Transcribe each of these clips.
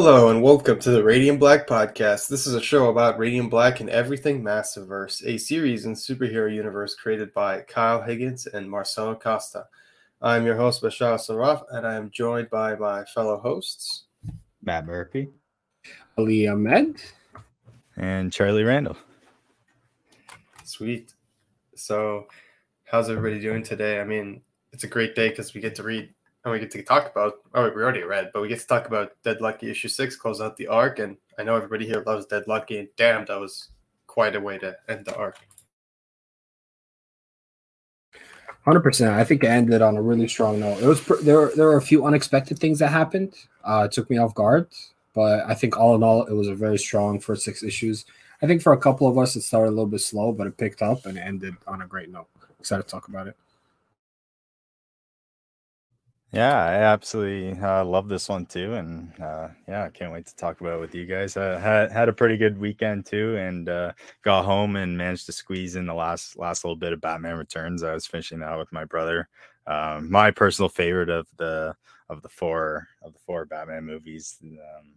Hello and welcome to the Radiant Black podcast. This is a show about Radiant Black and everything Massiverse, a series in superhero universe created by Kyle Higgins and Marcelo Costa. I'm your host Bashar Saraf, and I am joined by my fellow hosts Matt Murphy Ali Ahmed. and Charlie Randall. Sweet. So, how's everybody doing today? I mean, it's a great day because we get to read and we get to talk about. Oh, we already read, but we get to talk about Dead Lucky issue six, close out the arc, and I know everybody here loves Dead Lucky, and damn, that was quite a way to end the arc. Hundred percent. I think it ended on a really strong note. It was pr- there. There were a few unexpected things that happened. Uh, it took me off guard, but I think all in all, it was a very strong first six issues. I think for a couple of us, it started a little bit slow, but it picked up and ended on a great note. Excited to talk about it. Yeah, I absolutely uh, love this one too, and uh, yeah, I can't wait to talk about it with you guys. I had had a pretty good weekend too, and uh, got home and managed to squeeze in the last last little bit of Batman Returns. I was finishing that with my brother. Um, my personal favorite of the of the four of the four Batman movies, um,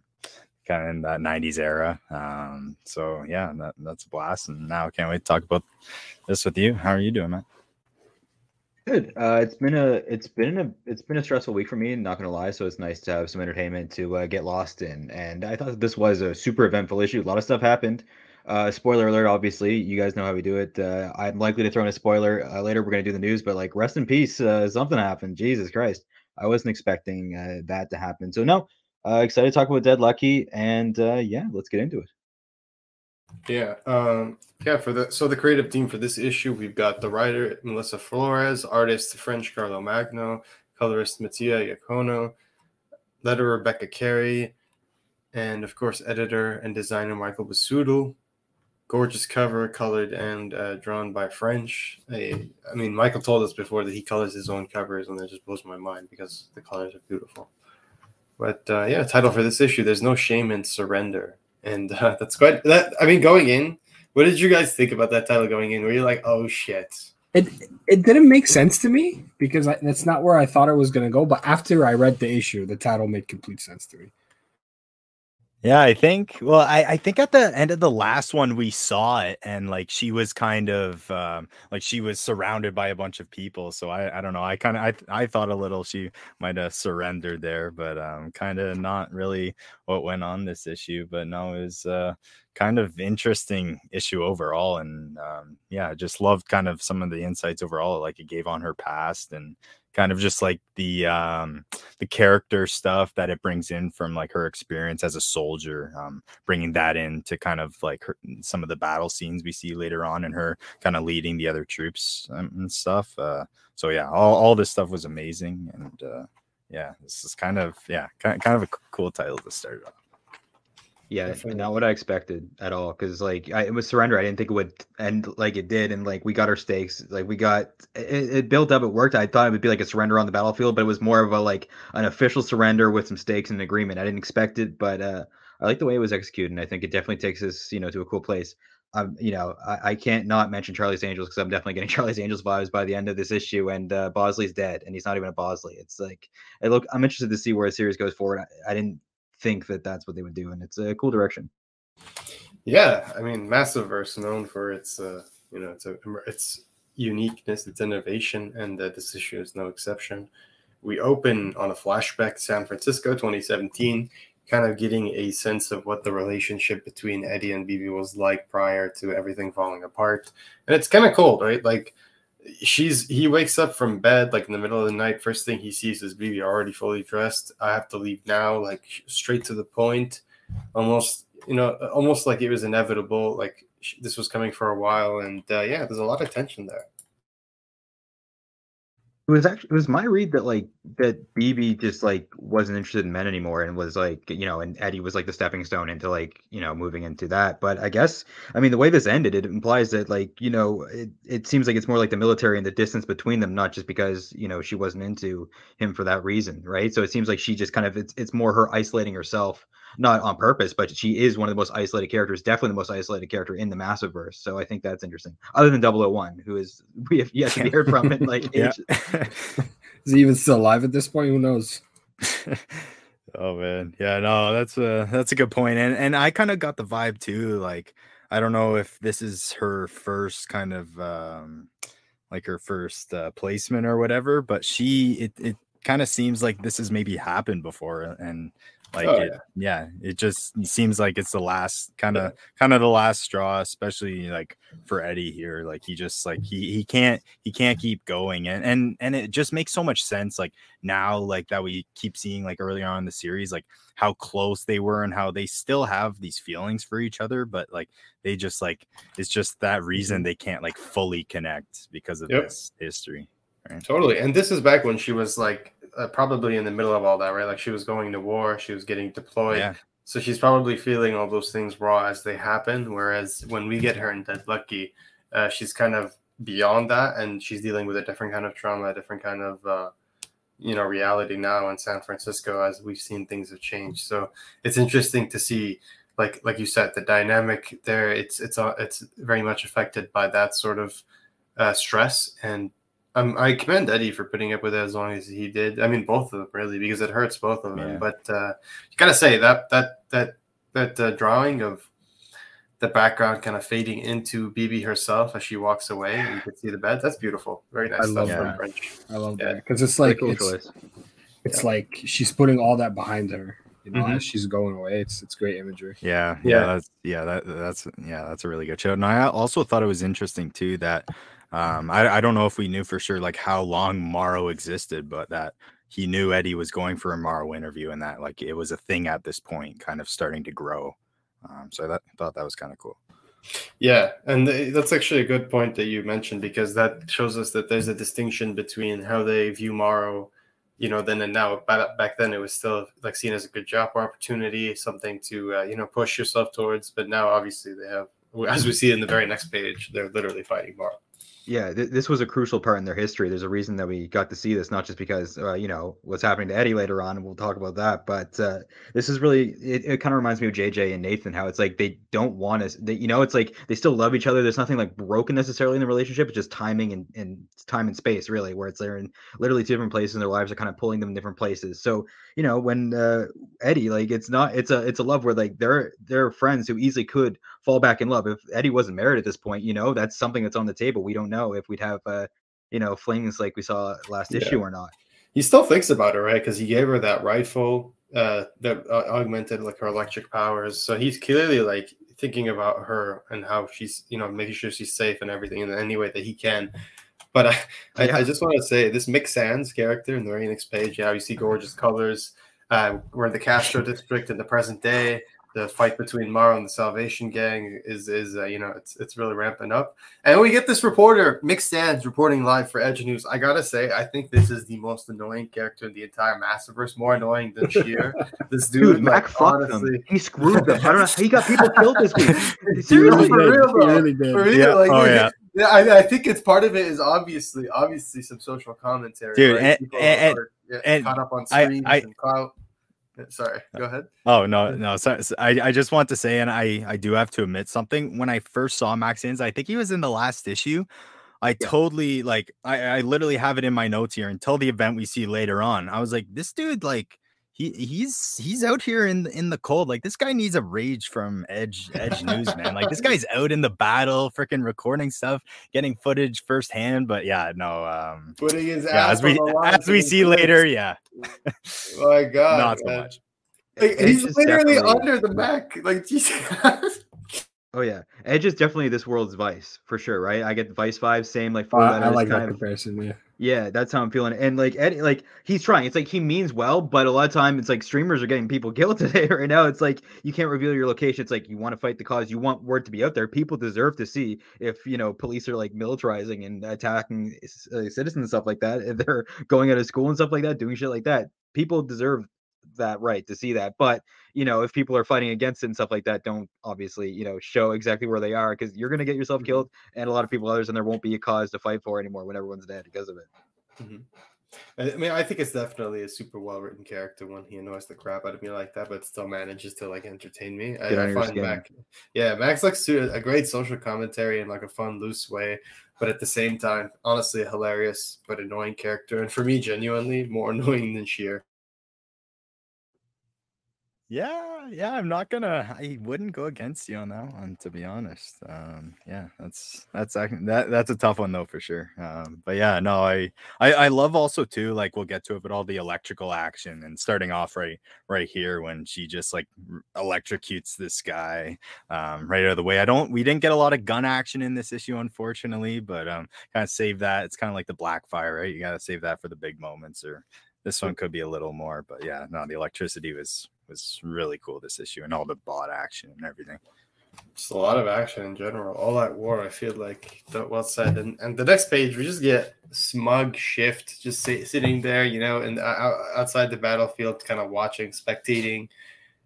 kind of in that '90s era. Um, so yeah, that, that's a blast, and now I can't wait to talk about this with you. How are you doing, Matt? Good. Uh, it's been a it's been a it's been a stressful week for me. Not gonna lie, so it's nice to have some entertainment to uh, get lost in. And I thought this was a super eventful issue. A lot of stuff happened. Uh, spoiler alert, obviously, you guys know how we do it. Uh, I'm likely to throw in a spoiler uh, later. We're gonna do the news, but like, rest in peace. Uh, something happened. Jesus Christ, I wasn't expecting that to happen. So no, excited to talk about Dead Lucky, and yeah, let's get into it. Yeah, um, yeah. For the so the creative team for this issue, we've got the writer Melissa Flores, artist French Carlomagno, colorist Mattia Iacono, letterer Rebecca Carey, and of course editor and designer Michael Busuttil. Gorgeous cover, colored and uh, drawn by French. I, I mean, Michael told us before that he colors his own covers, and that just blows my mind because the colors are beautiful. But uh, yeah, title for this issue: "There's no shame in surrender." and uh, that's quite that i mean going in what did you guys think about that title going in were you like oh shit It it didn't make sense to me because I, that's not where I thought it was going to go. But after I read the issue, the title made complete sense to me. Yeah, I think. Well, I, I think at the end of the last one we saw it, and like she was kind of um, like she was surrounded by a bunch of people. So I, I don't know. I kind of I I thought a little she might have surrendered there, but um, kind of not really what went on this issue. But no, it was uh, kind of interesting issue overall, and um, yeah, just loved kind of some of the insights overall, like it gave on her past and kind of just like the um the character stuff that it brings in from like her experience as a soldier um bringing that in to kind of like her, some of the battle scenes we see later on and her kind of leading the other troops um, and stuff uh so yeah all, all this stuff was amazing and uh yeah this is kind of yeah kind, kind of a cool title to start off Yeah, not what I expected at all. Because like I, it was surrender, I didn't think it would end like it did, and like we got our stakes. Like we got it, it built up, it worked. I thought it would be like a surrender on the battlefield, but it was more of a like an official surrender with some stakes and an agreement. I didn't expect it, but uh, I like the way it was executed, and I think it definitely takes us, you know, to a cool place. Um, you know, I, I can't not mention Charlie's Angels because I'm definitely getting Charlie's Angels vibes by the end of this issue, and uh, Bosley's dead, and he's not even a Bosley. It's like, I look, I'm interested to see where the series goes forward. I, I didn't think that that's what they would do, and it's a cool direction. yeah i mean massive verse known for its uh you know it's a its uniqueness its innovation and uh, this issue is no exception. We open on a flashback to san francisco 2017 kind of getting a sense of what the relationship between eddie and bb was like prior to everything falling apart. And it's kind of cold, right? Like she's he wakes up from bed like in the middle of the night. First thing he sees is bb already fully dressed. I have to leave now like straight to the point. Almost you know almost like it was inevitable like this was coming for a while. And uh, yeah there's a lot of tension there It was actually it was my read that like that BB just like wasn't interested in men anymore and was like you know and Eddie was like the stepping stone into like you know moving into that. But I guess I mean the way this ended, it implies that like you know it, it seems like it's more like the military and the distance between them, not just because you know she wasn't into him for that reason, right? So it seems like she just kind of it's it's more her isolating herself, not on purpose, but she is one of the most isolated characters, definitely the most isolated character in the Massiverse. So I think that's interesting. Other than 001, who is we have yet to be heard from in like yeah ages. Is he even still alive at this point? Who knows? oh man, yeah, no, that's a that's a good point, and and I kind of got the vibe too. Like, I don't know if this is her first kind of um, like her first uh, placement or whatever, but she it it kind of seems like this has maybe happened before, and like Oh, it, yeah. it just seems like it's the last kind of kind of the last straw, especially like for Eddie here. Like he just like he he can't he can't keep going, and and and it just makes so much sense. Like now, like that we keep seeing like earlier on in the series, like how close they were and how they still have these feelings for each other, but like they just like it's just that reason mm-hmm. they can't like fully connect because of Yep. this history. Totally. And this is back when she was like uh, probably in the middle of all that, right? Like she was going to war, she was getting deployed. Yeah. So she's probably feeling all those things raw as they happen. Whereas when we get her in Dead Lucky, uh, she's kind of beyond that and she's dealing with a different kind of trauma, a different kind of, uh, you know, reality now in San Francisco as we've seen things have changed. So it's interesting to see, like, like you said, the dynamic there. It's it's uh, it's very much affected by that sort of uh, stress and um, I commend Eddie for putting up with it as long as he did. I mean, both of them really, because it hurts both of them. Yeah. But uh, you gotta say that that that that uh, drawing of the background kind of fading into Bibi herself as she walks away, and you can see the bed. That's beautiful. Very nice I love from that. French. I love Yeah. that because it's like cool it's, choice. it's like she's putting all that behind her. You know, Mhm. as she's going away, it's it's great imagery. Yeah, Yeah. yeah, that's yeah, that that's yeah, that's a really good show. And I also thought it was interesting too that um I, I don't know if we knew for sure like how long Morrow existed, but that he knew Eddie was going for a Morrow interview and that like it was a thing at this point, kind of starting to grow. Um, so that thought that was kind of cool. Yeah, and th- that's actually a good point that you mentioned because that shows us that there's a distinction between how they view Morrow, you know, then and now. Back, back then, it was still like seen as a good job opportunity, something to uh, you know push yourself towards. But now, obviously, they have, as we see in the very next page, they're literally fighting Morrow. Yeah, th- this was a crucial part in their history. There's a reason that we got to see this, not just because uh, you know what's happening to Eddie later on, we'll talk about that. But uh, this is really it, it kind of reminds me of JJ and Nathan, how it's like they don't want us. They, you know, it's like they still love each other. There's nothing like broken necessarily in the relationship. It's just timing and, and time and space, really, where it's they're in literally two different places, and their lives are kind of pulling them in different places. So you know, when uh, Eddie, like, it's not, it's a, it's a love where like they're they're friends who easily could fall back in love. If Eddie wasn't married at this point, you know, that's something that's on the table. We don't know if we'd have, uh, you know, flings like we saw last Yeah. issue or not. He still thinks about it, right? Because he gave her that rifle uh, that uh, augmented like her electric powers. So he's clearly like thinking about her and how she's, you know, making sure she's safe and everything in any way that he can. But I, I, Yeah. I just want to say this Mick Sands character in the very page. Yeah, you see gorgeous colors. Uh, we're in the Castro district in the present day. The fight between Morrow and the Salvation Gang is is uh, you know it's it's really ramping up. And we get this reporter, Mick Sands, reporting live for Edge News. I gotta say, I think this is the most annoying character in the entire Massiverse, more annoying than Sheer. this dude, Dude, Mac like, fucked honestly, them. He screwed them. I don't know. He got people killed this week. Seriously, for real, He though. really did. For real, Yeah. like, Oh, yeah. yeah, I, I think it's part of it is obviously, obviously some social commentary, Dude, right? and- People and- are, yeah, and caught up on I- I- and clout. Sorry, uh, go ahead. Oh no, no. So, so I, I just want to say, and I, I do have to admit something. When I first saw Max Sands, I think he was in the last issue. I Yeah. totally like I, I literally have it in my notes here until the event we see later on. I was like, this dude, like he he's he's out here in the in the cold. Like this guy needs a rage from Edge Edge News, man. Like this guy's out in the battle, freaking recording stuff, getting footage firsthand. But yeah, no, um Putting his yeah, ass as we on the line as we see the later, clips. yeah, My God, not so man. much. Like, he's literally under the mech. Like Jesus. Oh yeah, Edge is definitely this world's Vice for sure, right? I get the Vice vibes, same like Uh, four I like that of. comparison. Yeah. Yeah, that's how I'm feeling. And like Eddie, like he's trying. It's like he means well, but a lot of time it's like streamers are getting people killed today. Right now, it's like you can't reveal your location. It's like you want to fight the cause. You want word to be out there. People deserve to see if you know police are like militarizing and attacking uh, citizens and stuff like that. If they're going out of school and stuff like that, doing shit like that, people deserve that right to see that. But you know, if people are fighting against it and stuff like that, don't obviously you know show exactly where they are because you're gonna get yourself Mhm. killed and a lot of people others, and there won't be a cause to fight for anymore when everyone's dead because of it. I mean, I think it's definitely a super well written character when he annoys the crap out of me like that, but still manages to like entertain me. I, Get I find. Mac, yeah, Max likes to a great social commentary in like a fun, loose way, but at the same time, honestly, a hilarious but annoying character. And for me, genuinely more annoying than Sheer. Yeah, yeah, I'm not gonna. I wouldn't go against you on that one, to be honest. Um, yeah, that's that's that that's a tough one though for sure. Um, but yeah, no, I, I I love also too. Like we'll get to it, but all the electrical action and starting off right right here when she just like electrocutes this guy um, right out of the way. I don't. We didn't get a lot of gun action in this issue, unfortunately, but um, kind of save that. It's kind of like the Blackfire, right? You gotta save that for the big moments or this one could be a little more but yeah no the electricity was was really cool this issue and all the bot action and everything Just a lot of action in general. All that war, I feel like that well said. And and the next page, we just get smug shift, just sit, sitting there, you know, and uh, outside the battlefield, kind of watching, spectating,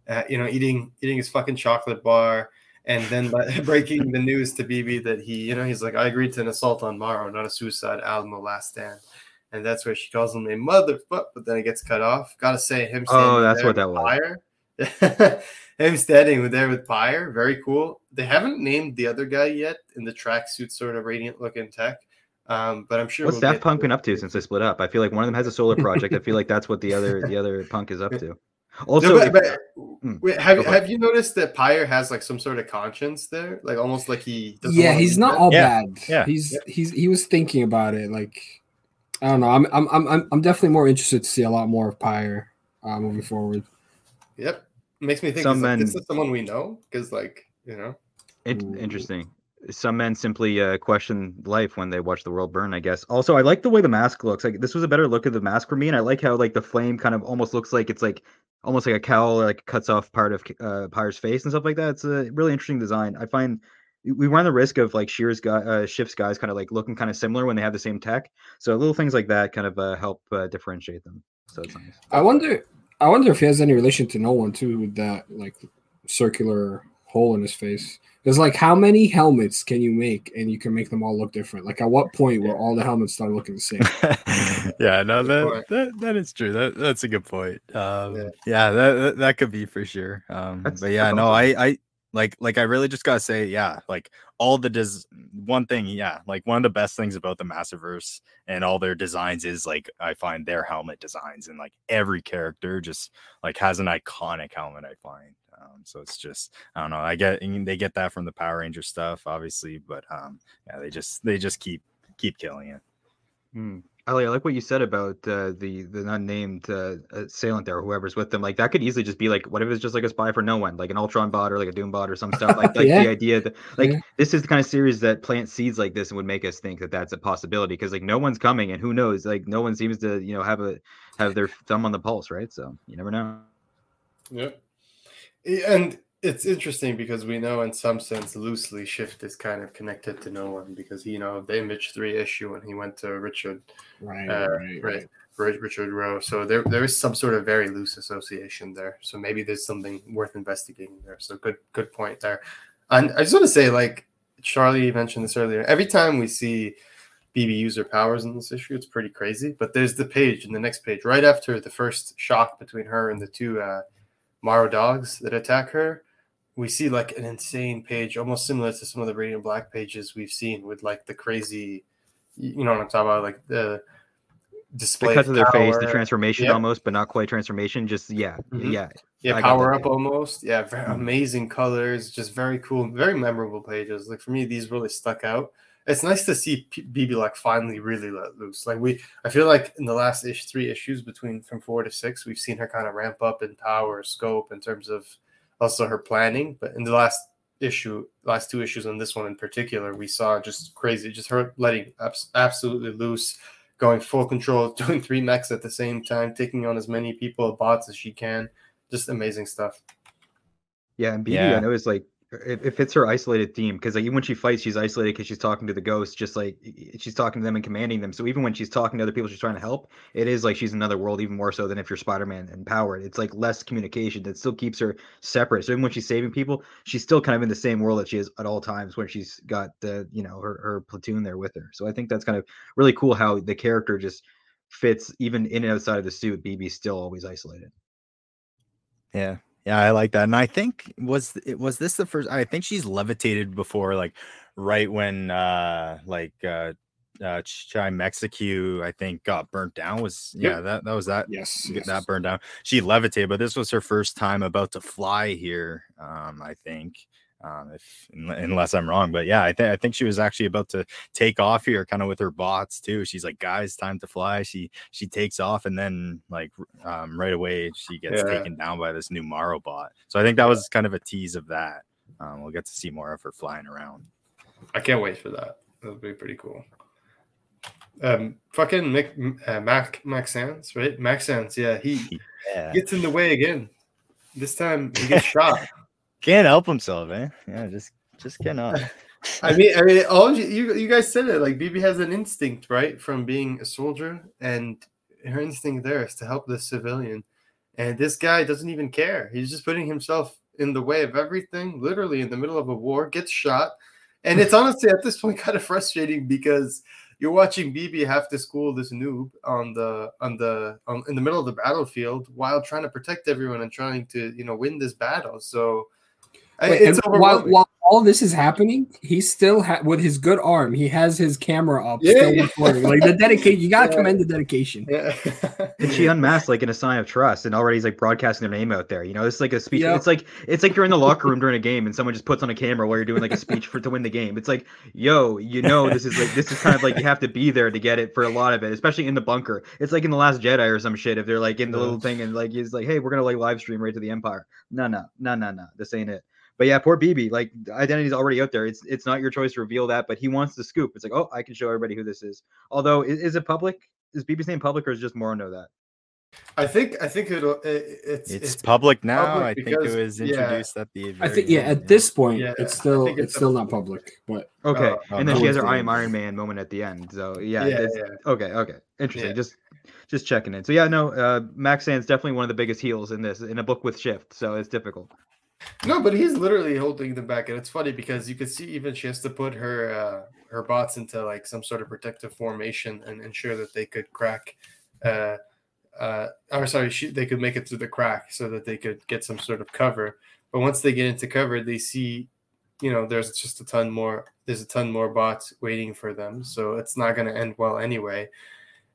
uh, you know, eating eating his fucking chocolate bar, and then breaking the news to BB that he, you know, he's like, I agreed to an assault on Morrow, not a suicide. Alamo last stand. And that's where she calls him a motherfucker, but then it gets cut off. Gotta say, him. Oh, that's there what that with was. Pyre- him standing there with Pyre, very cool. They haven't named the other guy yet in the tracksuit, sort of radiant looking tech. Um, but I'm sure. What's we'll Daft Punk been up to since they split up? I feel like one of them has a solar project. I feel like that's what the other the other punk is up to. No, Also, but- but- Hmm. wait, have Go for have you noticed that Pyre has like some sort of conscience there, like almost like he? Yeah, he's not dead? all Yeah, bad. yeah. he's he's he was thinking about it. Like I don't know. I'm I'm I'm I'm- I'm definitely more interested to see a lot more of Pyre uh, moving forward. Yep, makes me think. Some is, men- this is someone we know because, like, you know. In- Ooh. interesting. Some men simply uh, question life when they watch the world burn. I guess. Also, I like the way the mask looks. Like this was a better look of the mask for me, and I like how like the flame kind of almost looks like it's like almost like a cowl, like cuts off part of uh, Pyre's face and stuff like that. It's a really interesting design. I find we run the risk of like Shear's guy, uh, Shift's guys, kind of like looking kind of similar when they have the same tech. So little things like that kind of uh, help uh, differentiate them. So it's nice. I wonder. I wonder if he has any relation to no one too with that like circular hole in his face. Because like, how many helmets can you make, and you can make them all look different? Like, at what point will all the helmets start looking the same? yeah no that, that that is true that that's a good point um Yeah. yeah, that, that that could be for sure um but yeah no i i like like i really just gotta say yeah like all the des one thing yeah like one of the best things about the massiverse and all their designs is like i find their helmet designs and like every character just like has an iconic helmet i find um so it's just i don't know i get I mean, they get that from the power ranger stuff obviously but um yeah they just they just keep keep killing it Mm. Ali, I like what you said about uh, the the unnamed uh, assailant there, or whoever's with them. Like that could easily just be like, what if it's just like a spy for no one, like an Ultron bot or like a Doom bot or some stuff. Like, like Yeah. the idea that like Yeah. this is the kind of series that plant seeds like this and would make us think that that's a possibility because like no one's coming and who knows, like no one seems to you know have a have their thumb on the pulse, right? So you never know. Yeah, And it's interesting because we know, in some sense, loosely Shift is kind of connected to no one because you know the Image Three issue when he went to Richard, Right, uh, right, right, Ri- Richard Rowe. So there, there is some sort of very loose association there. So maybe there's something worth investigating there. So good, good point there. And I just want to say, like Charlie mentioned this earlier, every time we see BB user powers in this issue, it's pretty crazy. But there's the page in the next page right after the first shock between her and the two uh, Morrow dogs that attack her. We see like an insane page, almost similar to some of the Radiant Black pages we've seen with like the crazy, you know what I'm talking about, like the display cut to their face, the transformation Yep. almost, but not quite transformation. Just yeah, Mhm. yeah. Yeah, I power up almost. Yeah, very amazing colors, just very cool, very memorable pages. Like for me, these really stuck out. It's nice to see P- BB like finally really let loose. Like we, I feel like in the last ish three issues between from four to six, we've seen her kind of ramp up in power, scope in terms of also her planning. But in the last issue, last two issues, and this one in particular, we saw just crazy, just her letting abs- absolutely loose, going full control, doing three mechs at the same time, taking on as many people bots as she can just amazing stuff. Yeah, and BB, Yeah. I know is like it, it fits her isolated theme because like even when she fights, she's isolated because she's talking to the ghosts, just like she's talking to them and commanding them. So even when she's talking to other people, she's trying to help. It is like she's another world, even more so than if you're Spider-Man empowered. It's like less communication that still keeps her separate. So even when she's saving people, she's still kind of in the same world that she is at all times when she's got the you know her, her platoon there with her. So I think that's kind of really cool how the character just fits even in and outside of the suit. BB's still always isolated. Yeah. Yeah, I like that. And I think was it was this the first I think she's levitated before like right when uh like uh uh Chai Mexicu, I think, got burnt down. Was Yep. yeah, that that was that Yes, yes. that burned down. She levitated, but this was her first time about to fly here. Um, I think, um, if unless I'm wrong, but yeah, I think I think she was actually about to take off here, kind of with her bots too. She's like, "Guys, time to fly." She she takes off, and then like um, right away she gets Yeah. taken down by this new Morrow bot. So I think that was kind of a tease of that. Um, we'll get to see more of her flying around. I can't wait for that. That'll be pretty cool. Um, fucking Mick, uh, Mac Max Sands, right? Max Sands, yeah, he Yeah, gets in the way again. This time he gets shot. can't help himself, man. Yeah, just just cannot. I mean, I mean, all you, you you guys said it. Like BB has an instinct, right, from being a soldier, and her instinct there is to help the civilian. And this guy doesn't even care. He's just putting himself in the way of everything, literally in the middle of a war, gets shot. And it's honestly at this point kind of frustrating because you're watching BB have to school this noob on the on the on, in the middle of the battlefield while trying to protect everyone and trying to you know win this battle. So Wait, it's while, while all this is happening, he still ha- with his good arm, he has his camera up, Yeah, still yeah. recording. Like the dedication, you gotta Yeah. commend the dedication. yeah. And she unmasked like in a sign of trust, and already he's like broadcasting their name out there. You know, it's like a speech. Yeah. It's like it's like you're in the locker room during a game, and someone just puts on a camera while you're doing like a speech for to win the game. It's like, yo, you know, this is like this is kind of like you have to be there to get it for a lot of it, especially in the bunker. It's like in the Last Jedi or some shit. If they're like in the little thing and like he's like, hey, we're gonna like live stream right to the Empire. No, no, no, no, no. This ain't it. But yeah, poor BB. Like the identity's already out there. It's it's not your choice to reveal that, but he wants the scoop. It's like, oh, I can show everybody who this is. Although, is, is it public? Is BB's name public, or is just Morrow know that? I think I think it'll it, it's It's, public now. public I think because- it was yeah. introduced at the. I think yeah, end, at this point, Yeah, it's still it's, it's still not public. But Okay, Oh, and then oh, she has her I am. Iron Man moment at the end. So yeah, Yeah, yeah. okay, okay, interesting. Yeah. Just just checking in. So yeah, no, uh, Max Sand's definitely one of the biggest heels in this in a book with shift. So it's difficult. No, but he's literally holding them back, and it's funny because you can see even she has to put her uh, her bots into like some sort of protective formation and ensure that they could crack. Uh, uh, or sorry, she, they could make it through the crack so that they could get some sort of cover. But once they get into cover, they see, you know, there's just a ton more. There's a ton more bots waiting for them, so it's not going to end well anyway.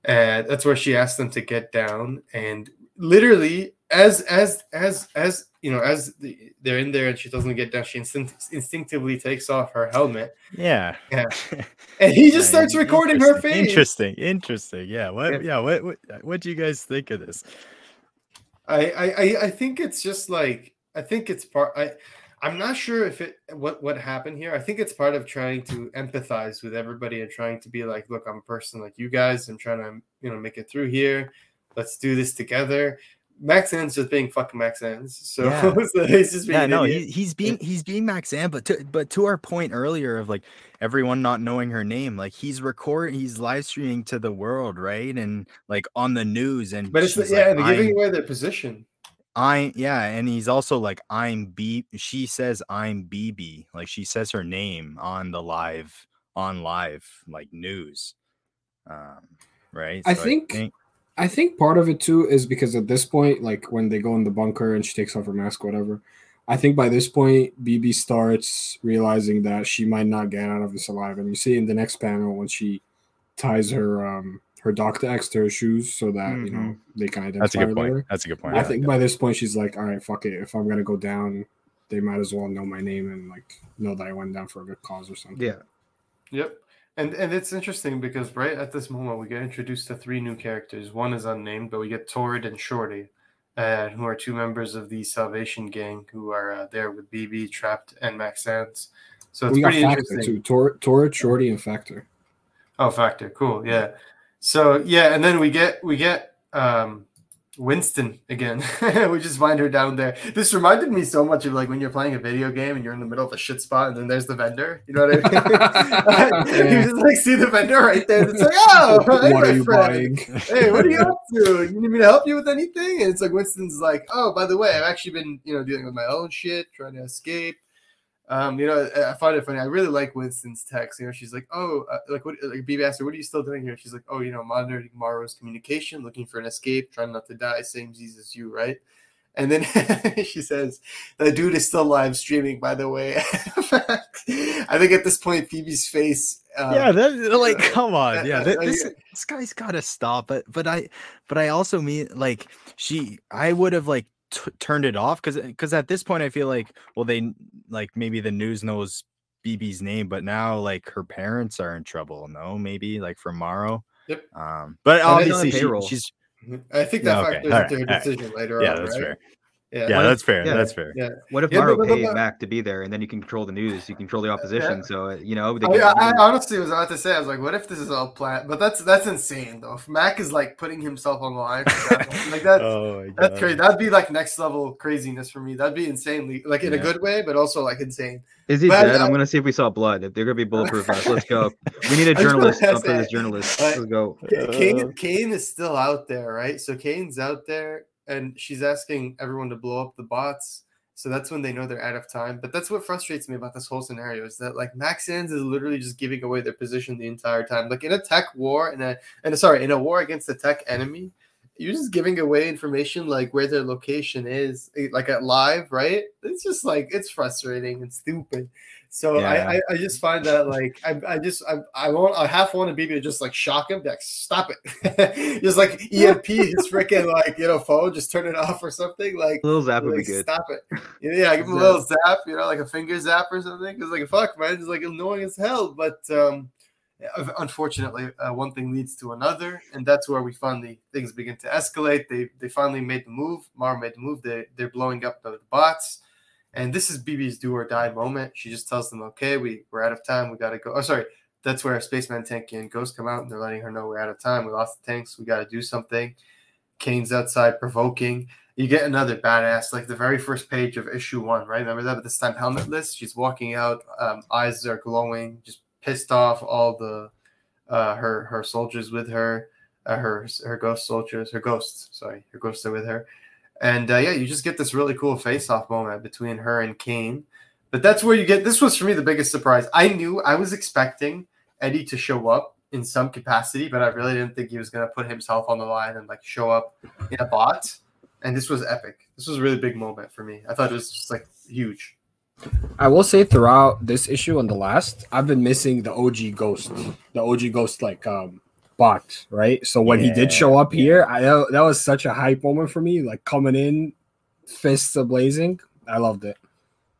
And that's where she asked them to get down, and literally, as as as as you know, as the, they're in there and she doesn't get down, she instinct, instinctively takes off her helmet, Yeah. Yeah. and he just Yeah, starts recording her face. Interesting. Interesting. Yeah. What? Yeah. Yeah. What? What? What do you guys think of this? I, I I I think it's just like I think it's part I I'm not sure if it what what happened here. I think it's part of trying to empathize with everybody and trying to be like, look, I'm a person like you guys. I'm trying to you know make it through here. Let's do this together. Max Sands just being fucking Max Sands. So, Yeah. so he's just being Yeah. No. He, he's being he's being Max Am, but to but to our point earlier of like everyone not knowing her name, like he's recording, he's live streaming to the world, right? And like on the news, and but it's yeah, like, they're giving away their position. I yeah, and he's also like I'm B. She says I'm BB, like she says her name on the live on live like news, um, right? I think- I think part of it too is because at this point, like when they go in the bunker and she takes off her mask, whatever. I think by this point, BB starts realizing that she might not get out of this alive, and you see in the next panel when she ties her um her dog tags to her shoes so that you know they can identify that's a her good point. later. That's a good point. I think by this point she's like, all right, fuck it. If I'm gonna go down, they might as well know my name and like know that I went down for a good cause or something. Yeah, Yep. And and it's interesting because right at this moment we get introduced to three new characters. One is unnamed, but we get Torrid and Shorty, uh, who are two members of the Salvation Gang who are uh, there with BB, Trapped, and Max Sands. So it's we got pretty Factor interesting. too. Tor- Torrid, Shorty, and Factor. Oh, Factor, cool, yeah. So yeah, and then we get we get um, Winston again. we just find her down there. This reminded me so much of like when you're playing a video game and you're in the middle of a shit spot, and then there's the vendor. You know what I mean? you just like see the vendor right there. It's like, oh, hey, what my are you friend. buying? Hey, what are you up to? You need me to help you with anything? And it's like Winston's like, oh, by the way, I've actually been, you know, dealing with my own shit, trying to escape. Um, you know, I find it funny. I really like Winston's text. You know, she's like, "Oh, uh, like what?" Like BB asked her, "What are you still doing here?" She's like, "Oh, you know, monitoring Morrow's communication, looking for an escape, trying not to die. Same disease as you, right?" And then she says, "The dude is still live streaming." By the way, I think at this point BB's face. Uh, yeah, that, like, uh, come on, uh, yeah, uh, uh, this this guy's got to stop. But but I but I also mean like she, I would have like t- turned it off because because at this point I feel like well they like maybe the news knows BB's name, but now like her parents are in trouble. No, maybe like for Morrow. Yep. Um, but they're obviously she, she's I think that Yeah, okay, factors alright, into her alright. decision later yeah, on. that's right? fair. Yeah, Yeah, What if- that's fair. yeah, That's fair. yeah. What if Yeah, Morrow but- but- paid but- Mac to be there, and then you can control the news, you control the opposition. So uh, you know, they I, can- I, I honestly was about to say, I was like, what if this is all planned? But that's that's insane though. If Mac is like putting himself on the line, like that, Oh that's crazy. That'd be like next level craziness for me. That'd be insanely like in a good way, but also like insane. Is he But dead? I- I'm gonna see if we saw blood. If they're gonna be bulletproof vests, let's go. We need a journalist up for this journalist. Let's go. Uh. Kane, Kane is still out there, right? So Kane's out there, and she's asking everyone to blow up the bots. So that's when they know they're out of time. But that's what frustrates me about this whole scenario is that like Max Sands is literally just giving away their position the entire time. Like in a tech war, and a and sorry, in a war against a tech enemy, you're just giving away information like where their location is, like at live, right? It's just like it's frustrating and stupid. So Yeah. I, I, I just find that like I, I just I, I want I half wanted BB to just like shock him, be like stop it, just like EMP his freaking like you know phone, just turn it off or something. Like, A little zap would be good. stop it. Yeah, give him a little zap, you know, like a finger zap or something. Because like fuck, man, it's like annoying as hell. But um, unfortunately, uh, one thing leads to another, and that's where we finally things begin to escalate. They they finally made the move. Morrow made the move. They they're blowing up the bots. And this is BB's do or die moment. She just tells them, okay, we, we're out of time. We got to go. Oh, sorry. That's where Spaceman Tanky and Ghost come out and they're letting her know we're out of time. We lost the tanks. We got to do something. Kane's outside provoking. You get another badass, like the very first page of issue one, right? Remember that? But this time helmetless. She's walking out. Um, eyes are glowing, just pissed off. All the uh, her her soldiers with her, uh, her her ghost soldiers, her ghosts. Sorry, her ghosts are with her. And uh, yeah, you just get this really cool face-off moment between her and Kane. But that's where you get this was for me the biggest surprise. I knew I was expecting Eddie to show up in some capacity, but I really didn't think he was gonna put himself on the line and like show up in a bot. And this was epic. This was a really big moment for me. I thought it was just like huge. I will say throughout this issue and the last, I've been missing the OG Ghost, the OG Ghost like um bot, right? So when he did show up here, I that that was such a hype moment for me, like coming in, fists a blazing. I loved it.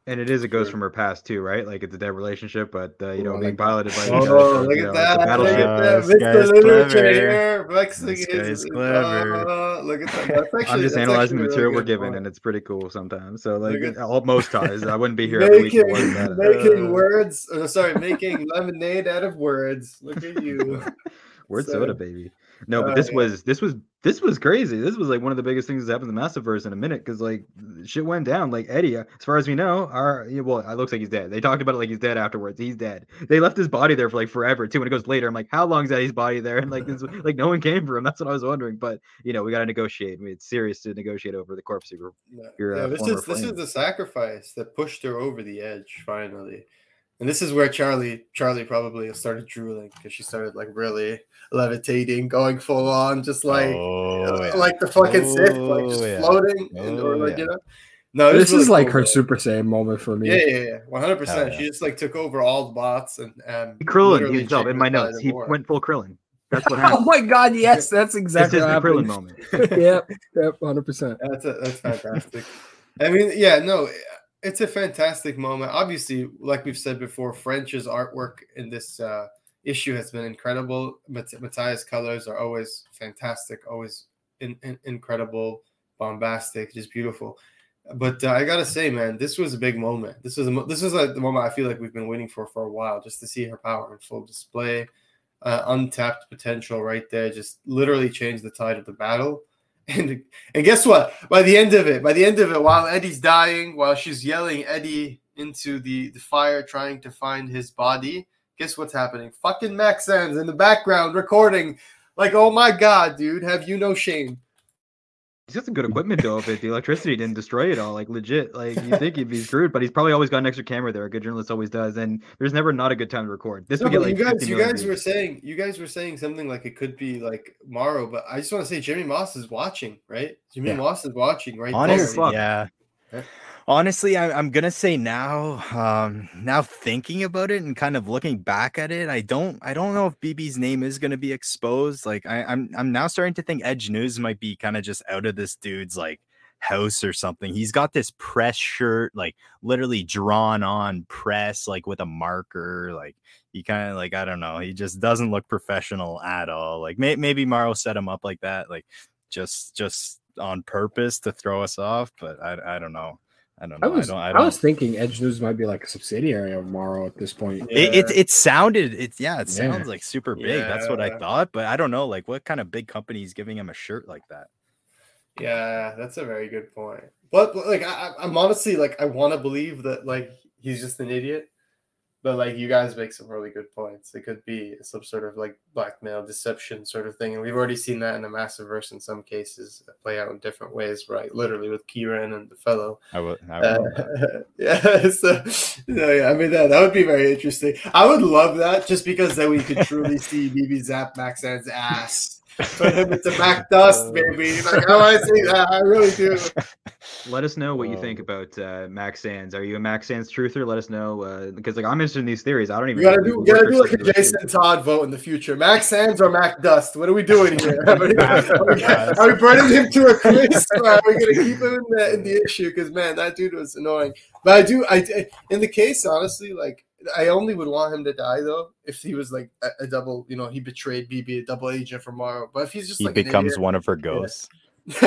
And it is a ghost from her past too, right? Like it's a dead relationship, but uh, you know, I being piloted by Oh, you look at know, that! the Look at that! Uh, this Mr. guy's Literature here, flexing his- guy's clever. Look at that! Actually, I'm just analyzing the material really we're good given, point. and it's pretty cool sometimes. So like at- most times, I wouldn't be here every week. making, that. making Uh, words. Oh, sorry, making lemonade out of words. Look at you. Word So- soda, baby. No, but Oh, this yeah. was this was this was crazy. This was like one of the biggest things that happened in the Massiverse in a minute because like shit went down. Like Eddie, as far as we know, our well, it looks like he's dead. They talked about it like he's dead afterwards. He's dead. They left his body there for like forever too. When it goes later, I'm like, how long is Eddie's body there? And like, this, like no one came for him. That's what I was wondering. But you know, we got to negotiate. I mean, it's serious to negotiate over the corpse. of your- Yeah, Your, uh, this former is this is flame. the sacrifice that pushed her over the edge finally, and this is where Charlie Charlie probably started drooling because she started like really levitating, going full on, just like Oh, yeah. like the fucking Sith, like just Oh, yeah. floating, and, or Oh, like yeah. you know. No, it was This is really like cool, her though. Super Saiyan moment for me. Yeah, yeah, yeah, one hundred percent. yeah. She just like took over all the bots and um, Krillin literally himself in my notes. He war. went full Krillin. That's what oh happened. my god, yes, that's It's exactly just what the Krillin moment. yep, yep, hundred percent. That's a, that's fantastic. I mean, yeah, no, it's a fantastic moment. Obviously, like we've said before, French's artwork in this uh, issue has been incredible. Mat- Mattia's colors are always fantastic, always in, in- incredible, bombastic, just beautiful. But uh, I gotta say, man, this was a big moment. This was a, this is like the moment I feel like we've been waiting for for a while, just to see her power in full display, uh, untapped potential right there. Just literally changed the tide of the battle. And and guess what? By the end of it, by the end of it, while Eddie's dying, while she's yelling Eddie into the, the fire, trying to find his body, guess what's happening? Fucking Max Sands in the background recording. Like, oh my god, dude, have you no shame? He's got some good equipment though. If it, the electricity didn't destroy it all, like legit, like you think he'd be screwed, but he's probably always got an extra camera there. A good journalist always does, and there's never not a good time to record. This No, would get like you guys, you million guys were saying, you guys were saying something like it could be like Morrow, but I just want to say Jimmy Moss is watching, right? Jimmy Yeah. Moss is watching, right? Honestly, there. yeah. Yeah. Honestly, I, I'm gonna say now, um, now thinking about it and kind of looking back at it, I don't, I don't know if BB's name is gonna be exposed. Like, I, I'm, I'm now starting to think Edge News might be kind of just out of this dude's like house or something. He's got this press shirt, like literally drawn on press, like with a marker. Like he kind of like I don't know. He just doesn't look professional at all. Like may, maybe Morrow set him up like that, like just just on purpose to throw us off. But I I don't know. I don't know. I, was don't. I I, don't. was thinking Edge News might be like a subsidiary of Morrow at this point. it, it it sounded it's yeah it Yeah. sounds like super big that's what i thought but i don't know like what kind of big company is giving him a shirt like that Yeah, that's a very good point. But but, like, I, I- I'm honestly like, I want to believe that like he's just an idiot. But like, you guys make some really good points. It could be some sort of like blackmail, deception sort of thing, and we've already seen that in the massive verse in some cases play out in different ways, right? Literally with Kieran and the fellow. i would I Uh, yeah, so, no, yeah, I mean that that would be very interesting. I would love that just because then we could truly see BB Zap Max Sands' ass. Turn him into Mac Dust, baby. Like I want to see that. I really do. Let us know what you think Um, about uh, Max Sands. Are you a Max Sands truther? Let us know uh, because like I'm interested in these theories. I don't even. We gotta know do, gotta do like a Jason Todd vote in the future. Max Sands or Mac Dust? What are we doing here? Are we, are we, are we burning him to a crisp? Or are we gonna keep him in the in the issue? Because man, that dude was annoying. But I do, I in the case honestly, like I only would want him to die though if he was like a, a double, you know, he betrayed BB, a double agent for Morrow. But if he's just he like becomes idiot- one of her ghosts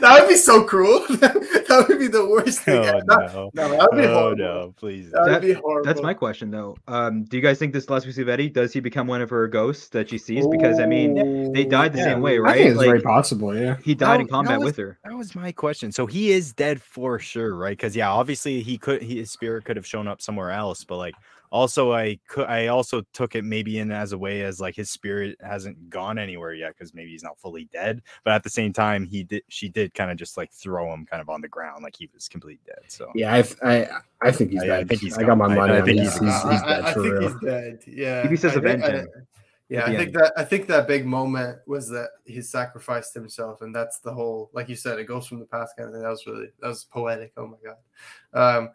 that would be so cruel. that would be the worst thing. oh. That- no no, that would be oh horrible. no please That would be horrible. That's my question though. Um, do you guys think this last we see of Eddie does he become one of her ghosts that she sees? Because I mean, they died the Yeah. same way, I right? think it's very possible. Yeah. he died No, in combat was- with her. that was my question so he is dead for sure right because yeah obviously he could he, his spirit could have shown up somewhere else but like also i could i also took it maybe in as a way as like his spirit hasn't gone anywhere yet because maybe he's not fully dead but at the same time he did she did kind of just like throw him kind of on the ground like he was completely dead so Yeah, I, I, I think he's I- I dead. I, think he's got my gone. I- money I think he's, he's he's, gone. he's I- dead I, I for real. he's dead. Yeah. Maybe says I think, avenge I, yeah, I think that I think that big moment was that he sacrificed himself, and that's the whole, like you said, it goes from the past kind of thing. That was really that was poetic. Oh my god. Um,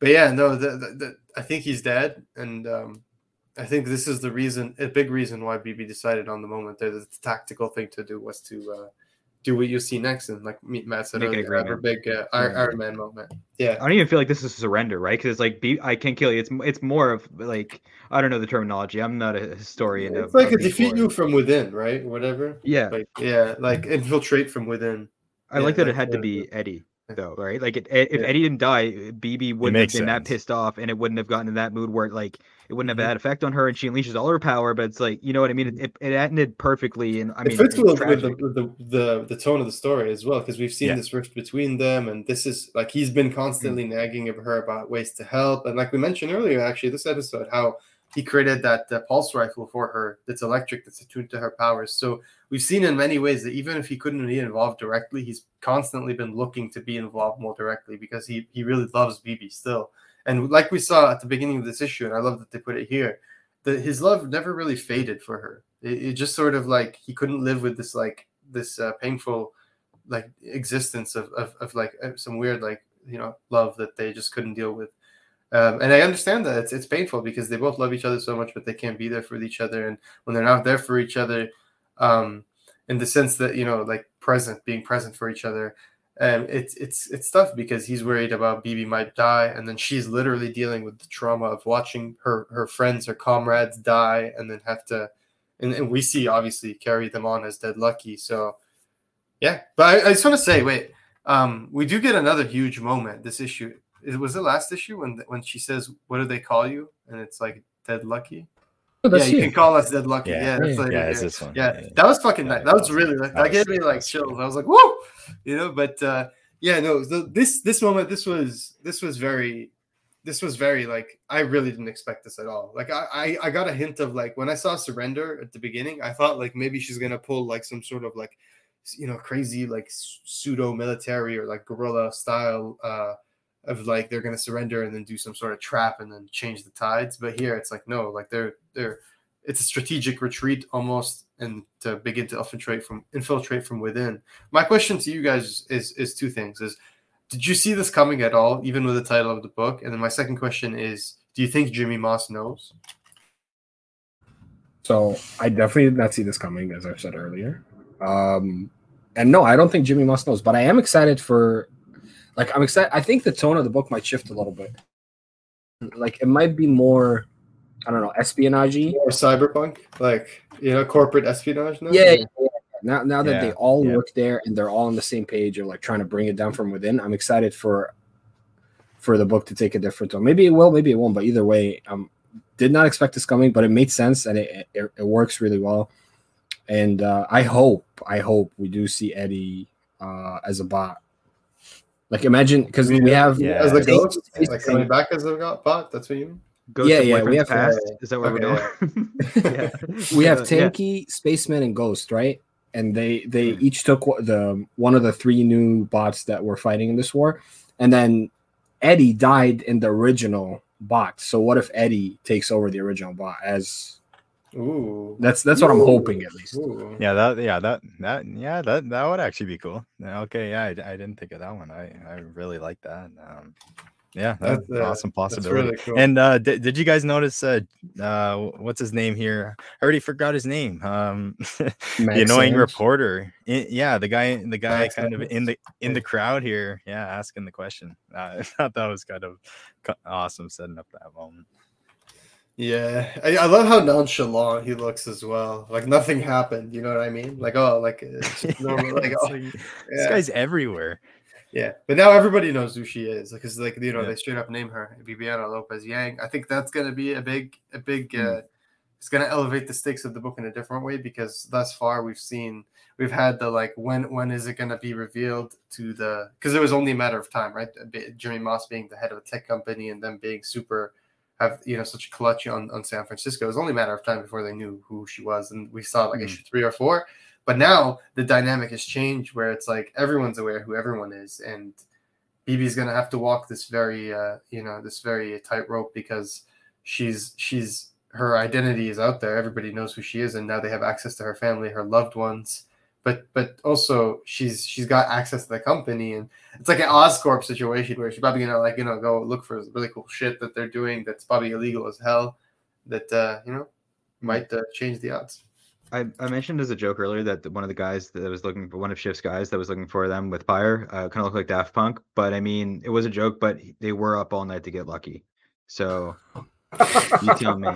but yeah, no, the, the, the, I think he's dead, and um, I think this is the reason, a big reason why BB decided on the moment there. that The tactical thing to do was to uh, do what you see next, and like Matt said Make earlier, a big uh, Iron, Yeah. Iron Man moment. Yeah. I don't even feel like this is surrender, right? Because it's like be, I can't kill you. It's it's more of like I don't know the terminology. I'm not a historian. It's of, like of a defeat you from within, right? Whatever. Yeah, Like yeah, like infiltrate from within. I yeah, like that like it had to be Eddie though, right? Like it, if Yeah. Eddie didn't die, BB wouldn't have been that pissed off, and it wouldn't have gotten in that mood where like it wouldn't have Mhm. had effect on her, and she unleashes all her power. But it's like you know what I mean. It, it, it ended perfectly, and I mean it fits it's with, the, the, the the tone of the story as well because we've seen Yeah. this rift between them and this is like he's been constantly Mm. nagging of her about ways to help and like we mentioned earlier actually this episode how he created that uh, pulse rifle for her that's electric that's attuned to her powers so we've seen in many ways that even if he couldn't be involved directly he's constantly been looking to be involved more directly because he he really loves bb still and like we saw at the beginning of this issue and i love that they put it here that his love never really faded for her. It, it just sort of like he couldn't live with this like this uh, painful like existence of, of, of like uh, some weird like you know love that they just couldn't deal with. Um, and I understand that it's it's painful because they both love each other so much, but they can't be there for each other. And when they're not there for each other, um, in the sense that you know like present, being present for each other, um, it's it's it's tough because he's worried about BB might die, and then she's literally dealing with the trauma of watching her her friends, her comrades die, and then have to, and, and we see obviously carry them on as dead lucky. So, yeah, but I, I just want to say, wait, um, we do get another huge moment this issue. It was the last issue when when she says, "What do they call you?" and it's like dead lucky. Oh, Yeah, that's you can call us dead lucky. Yeah. Yeah, that's Yeah. like, yeah yeah, it's this one yeah, that was fucking Yeah, nice. That was that really like that that gave me like chills. good. I was like, whoa, you know. But uh, yeah, no, the, this this moment, this was this was very, this was very like I really didn't expect this at all. Like I I, I got a hint of like when I saw surrender at the beginning, I thought like maybe she's gonna pull like some sort of like you know crazy like pseudo military or like guerrilla style uh of like they're gonna surrender and then do some sort of trap and then change the tides. But here it's like no, like they're they're it's a strategic retreat almost and to begin to infiltrate from infiltrate from within. My question to you guys is is two things: is did you see this coming at all, even with the title of the book? And then my second question is, do you think Jimmy Moss knows? So I definitely did not see this coming, as I said earlier. Um, and no, I don't think Jimmy Moss knows, but I am excited for like I'm excited. I think the tone of the book might shift a little bit. Like it might be more, I don't know, espionage. Or cyberpunk, like you know, corporate espionage. Now? Yeah, yeah, yeah. Now, now that Yeah, they all yeah. work there and they're all on the same page, or like trying to bring it down from within, I'm excited for for the book to take a different tone. Maybe it will, maybe it won't. But either way, um, did not expect this coming, but it made sense and it it, it works really well. And uh, I hope, I hope we do see Eddie uh, as a bot. Like imagine because we have Yeah. as the ghost, like coming back as a bot. That's what you mean. Ghost Yeah, yeah, we have- past. Is that what Okay, we're doing? yeah. we have Uh, yeah. Tanky, Spaceman, and Ghost, right? And they they Hmm. each took the one of the three new bots that were fighting in this war, and then Eddie died in the original bot. So what if Eddie takes over the original bot? As Ooh. that's that's what I'm hoping at least. Ooh. Yeah, that yeah that that yeah that that would actually be cool. Okay, yeah, I, I didn't think of that one. I I really like that. Um, yeah, that's, That's, an uh, awesome That's possibility. really cool. And uh, did, did you guys notice? Uh, uh, what's his name here? I already forgot his name. Um, the annoying Sanders. reporter. I- yeah, the guy, the guy, Max kind of in the in the crowd here. Yeah, asking the question. Uh, I thought that was kind of awesome setting up that moment. Yeah, I, I love how nonchalant he looks as well. Like nothing happened. You know what I mean? Like oh, like normal. like, oh, like, This guy's everywhere. yeah. But now everybody knows who she is because like you know Yeah. they straight up name her Bibiana Lopez Yang. I think that's gonna be a big, a big. Hmm. uh It's gonna elevate the stakes of the book in a different way because thus far we've seen we've had the like when when is it gonna be revealed to the because it was only a matter of time, right? Jimmy Moss being the head of a tech company and them being super have you know such a clutch on, on San Francisco. It was only a matter of time before they knew who she was, and we saw like Mm. issue three or four. But now the dynamic has changed, where it's like everyone's aware who everyone is, and BB's gonna have to walk this very uh, you know this very tightrope because she's she's her identity is out there. Everybody knows who she is, and now they have access to her family, her loved ones. But but also she's she's got access to the company, and it's like an Oscorp situation where she's probably gonna like you know go look for really cool shit that they're doing that's probably illegal as hell. That uh, you know might uh, change the odds. I, I mentioned as a joke earlier that one of the guys that was looking for one of Shift's guys that was looking for them with fire uh, kind of looked like Daft Punk, but I mean it was a joke, but they were up all night to get lucky. So you tell me,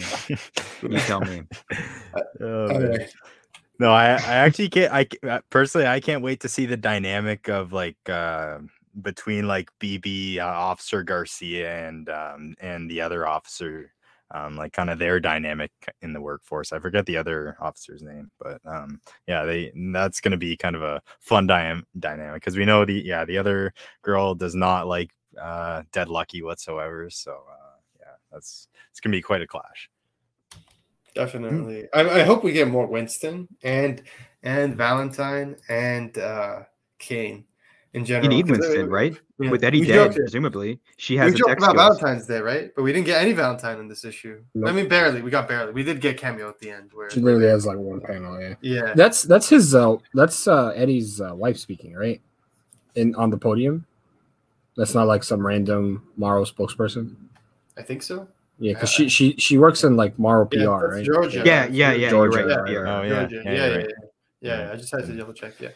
you tell me. Oh, Okay. man. No, I, I actually can't. I uh, personally, I can't wait to see the dynamic of like uh, between like BB uh, Officer Garcia and um, and the other officer, um, like kind of their dynamic in the workforce. I forget the other officer's name, but um, yeah, they that's to be kind of a fun dy- dynamic because we know the yeah the other girl does not like uh, Dead Lucky whatsoever. So uh, yeah, that's it's gonna be quite a clash. Definitely. I, I hope we get more Winston and and Valentine and uh Kane in You general. need 'Cause, uh, Winston, right? yeah. With Eddie We dead, presumably she We has a joked about skills. Valentine's Day, right? But we didn't get any Valentine in this issue. I mean, barely. We got barely. We did get cameo at the end. Where She really has like one panel. Yeah, yeah, that's that's his. Uh, that's uh, Eddie's uh, wife speaking, right? In on the podium. That's not like some random Morrow spokesperson. I think so. Yeah, because she she she works in like Morrow PR, Yeah, right? Georgia. Yeah, yeah, yeah. Georgia, right. right. you're. Oh, yeah. Georgia. Yeah, Yeah, yeah, yeah, Yeah. I just had to double check. Yeah.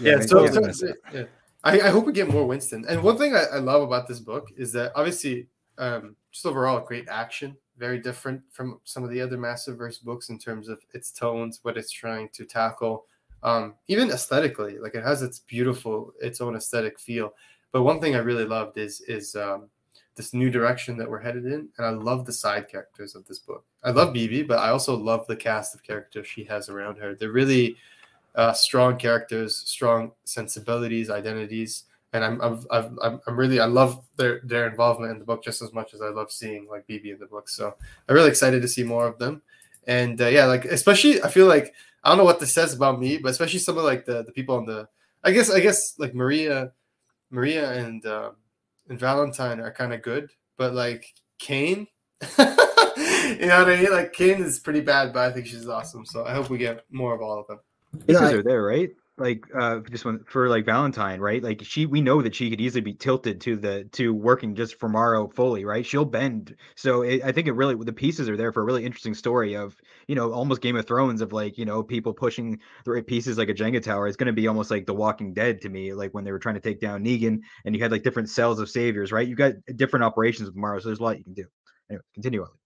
Yeah, Yeah, makes so, so- yeah. I, I hope we get more Winston. And one thing I, I love about this book is that obviously, um, just overall, great action, very different from some of the other Massiveverse books in terms of its tones, what it's trying to tackle, um, even aesthetically. Like it has its beautiful, its own aesthetic feel. But one thing I really loved is is um, this new direction that we're headed in, and I love the side characters of this book. I love BB, but I also love the cast of characters she has around her. They're really uh, strong characters, strong sensibilities, identities, and I'm I'm I'm, I'm really I love their their involvement in the book just as much as I love seeing like BB in the book. So I'm really excited to see more of them, and uh, yeah, like especially I feel like I don't know what this says about me, but especially some of like the the people on the I guess I guess like Maria, Maria and uh, and Valentine are kind of good, but like Kane, you know what I mean? Like Kane is pretty bad, but I think she's awesome. So I hope we get more of all of them. Pieces are there, right? Like uh just one for like Valentine, right? Like she we know that she could easily be tilted to the to working just for Morrow fully, right? She'll bend. So it, I think it really the pieces are there for a really interesting story of, you know, almost Game of Thrones of like, you know, people pushing the right pieces like a Jenga tower. It's going to be almost like The Walking Dead to me, like when they were trying to take down Negan and you had like different cells of saviors, right? You got different operations with Morrow, so there's a lot you can do. Anyway, continue on.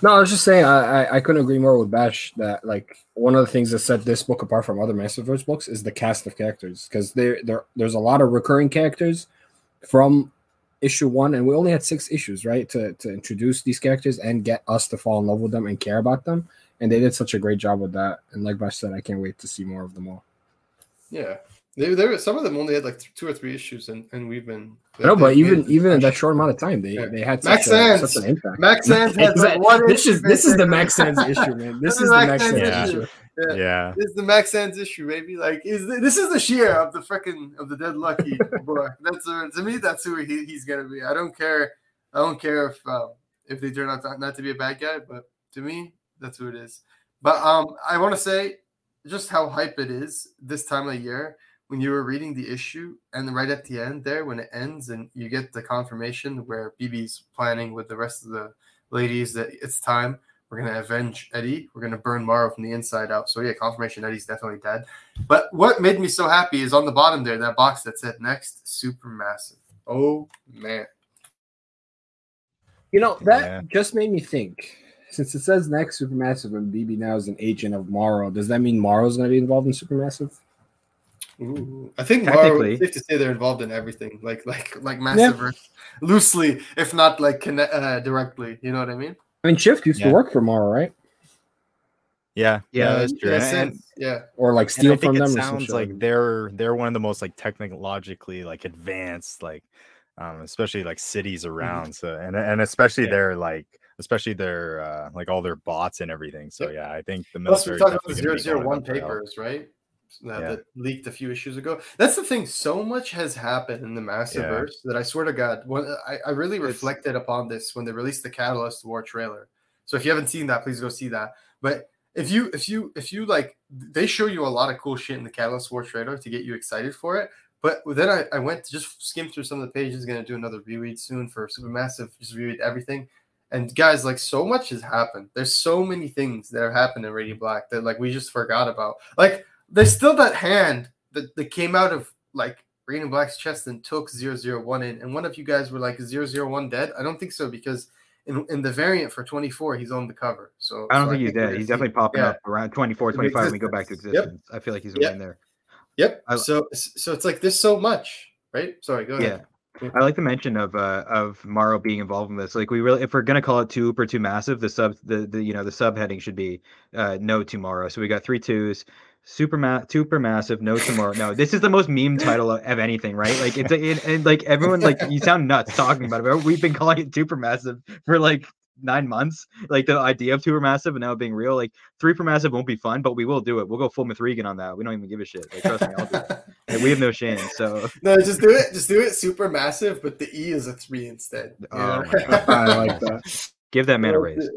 No, I was just saying I, I, I couldn't agree more with Bash that like one of the things that set this book apart from other Massiverse books is the cast of characters because there there there's a lot of recurring characters from issue one and we only had six issues right to to introduce these characters and get us to fall in love with them and care about them and they did such a great job with that and like Bash said I can't wait to see more of them all. Yeah, they, they were, some of them only had like two or three issues, and, and we've been. No, but even even in that short amount of time, they, yeah. they had Max such, a, such an impact. Max Sands has like one this is this is the Max Sands issue, man. This, is, the Max Sands yeah. issue. Yeah. yeah. This is the Max Sands issue, baby. Like, is the, this is the sheer of the freaking of the dead lucky boy. That's uh, to me. That's who he, he's gonna be. I don't care. I don't care if um, if they turn out to, not to be a bad guy, but to me, that's who it is. But um, I want to say just how hype it is this time of year when you were reading the issue and right at the end there when it ends and you get the confirmation where BB's planning with the rest of the ladies that it's time we're gonna avenge Eddie we're gonna burn Morrow from the inside out. So yeah confirmation Eddie's definitely dead. But what made me so happy is on the bottom there that box that said next super massive oh man. You know that yeah. just made me think. Since it says next supermassive and BB now is an agent of Morrow, does that mean Morrow's going to be involved in supermassive? Ooh, I think Technically, safe to say they're involved in everything, like like like massive, yeah. loosely, if not like connect, uh, directly. You know what I mean? I mean, Shift used yeah. to work for Morrow, right? Yeah, yeah, that's true. Yeah, and, yeah, or like steal from them. sounds like they're they're one of the most like technologically like advanced, like um, especially like cities mm-hmm. around. Mm-hmm. So and and especially yeah. their like especially their uh like all their bots and everything. So yeah, I think the military. Plus, we're talking about zero zero one papers, right? That, yeah. that, leaked a few issues ago. That's the thing. So much has happened in the Massiverse yeah. that I swear to God, when I, I really it's, reflected upon this when they released the Catalyst War trailer. So if you haven't seen that, please go see that. But if you if you if you like, they show you a lot of cool shit in the Catalyst War trailer to get you excited for it. But then I, I went to just skim through some of the pages. Going to do another reread soon for Supermassive. Just reread everything. And guys, like so much has happened. There's so many things that have happened in Radiant Black that like we just forgot about. Like there's still that hand that, that came out of like Radiant Black's chest and took 001 in. And one of you guys were like 001 dead? I don't think so because in, in the variant for 24, he's on the cover. So I don't so think I he's think dead. He's definitely popping yeah. up around 24, 25 when we go back to existence. Yep. I feel like he's yep. in there. Yep. I, so so it's like there's so much, right? Sorry, go ahead. Yeah. I like the mention of uh of Morrow being involved in this. Like we really, if we're gonna call it two or two massive, the sub the, the you know the subheading should be uh no tomorrow. So we got three twos, super ma- super massive no tomorrow no this is the most meme title of, of anything right? Like it's it, and like everyone like you sound nuts talking about it we've been calling it super massive for like nine months. Like the idea of super massive and now being real like three per massive won't be fun but we will do it. We'll go full Mithrigan on that. We don't even give a shit. Like trust me I'll do it. Like, we have no shame so. No just do it just do it super massive but the e is a three instead. Oh, I like that Give that man a raise.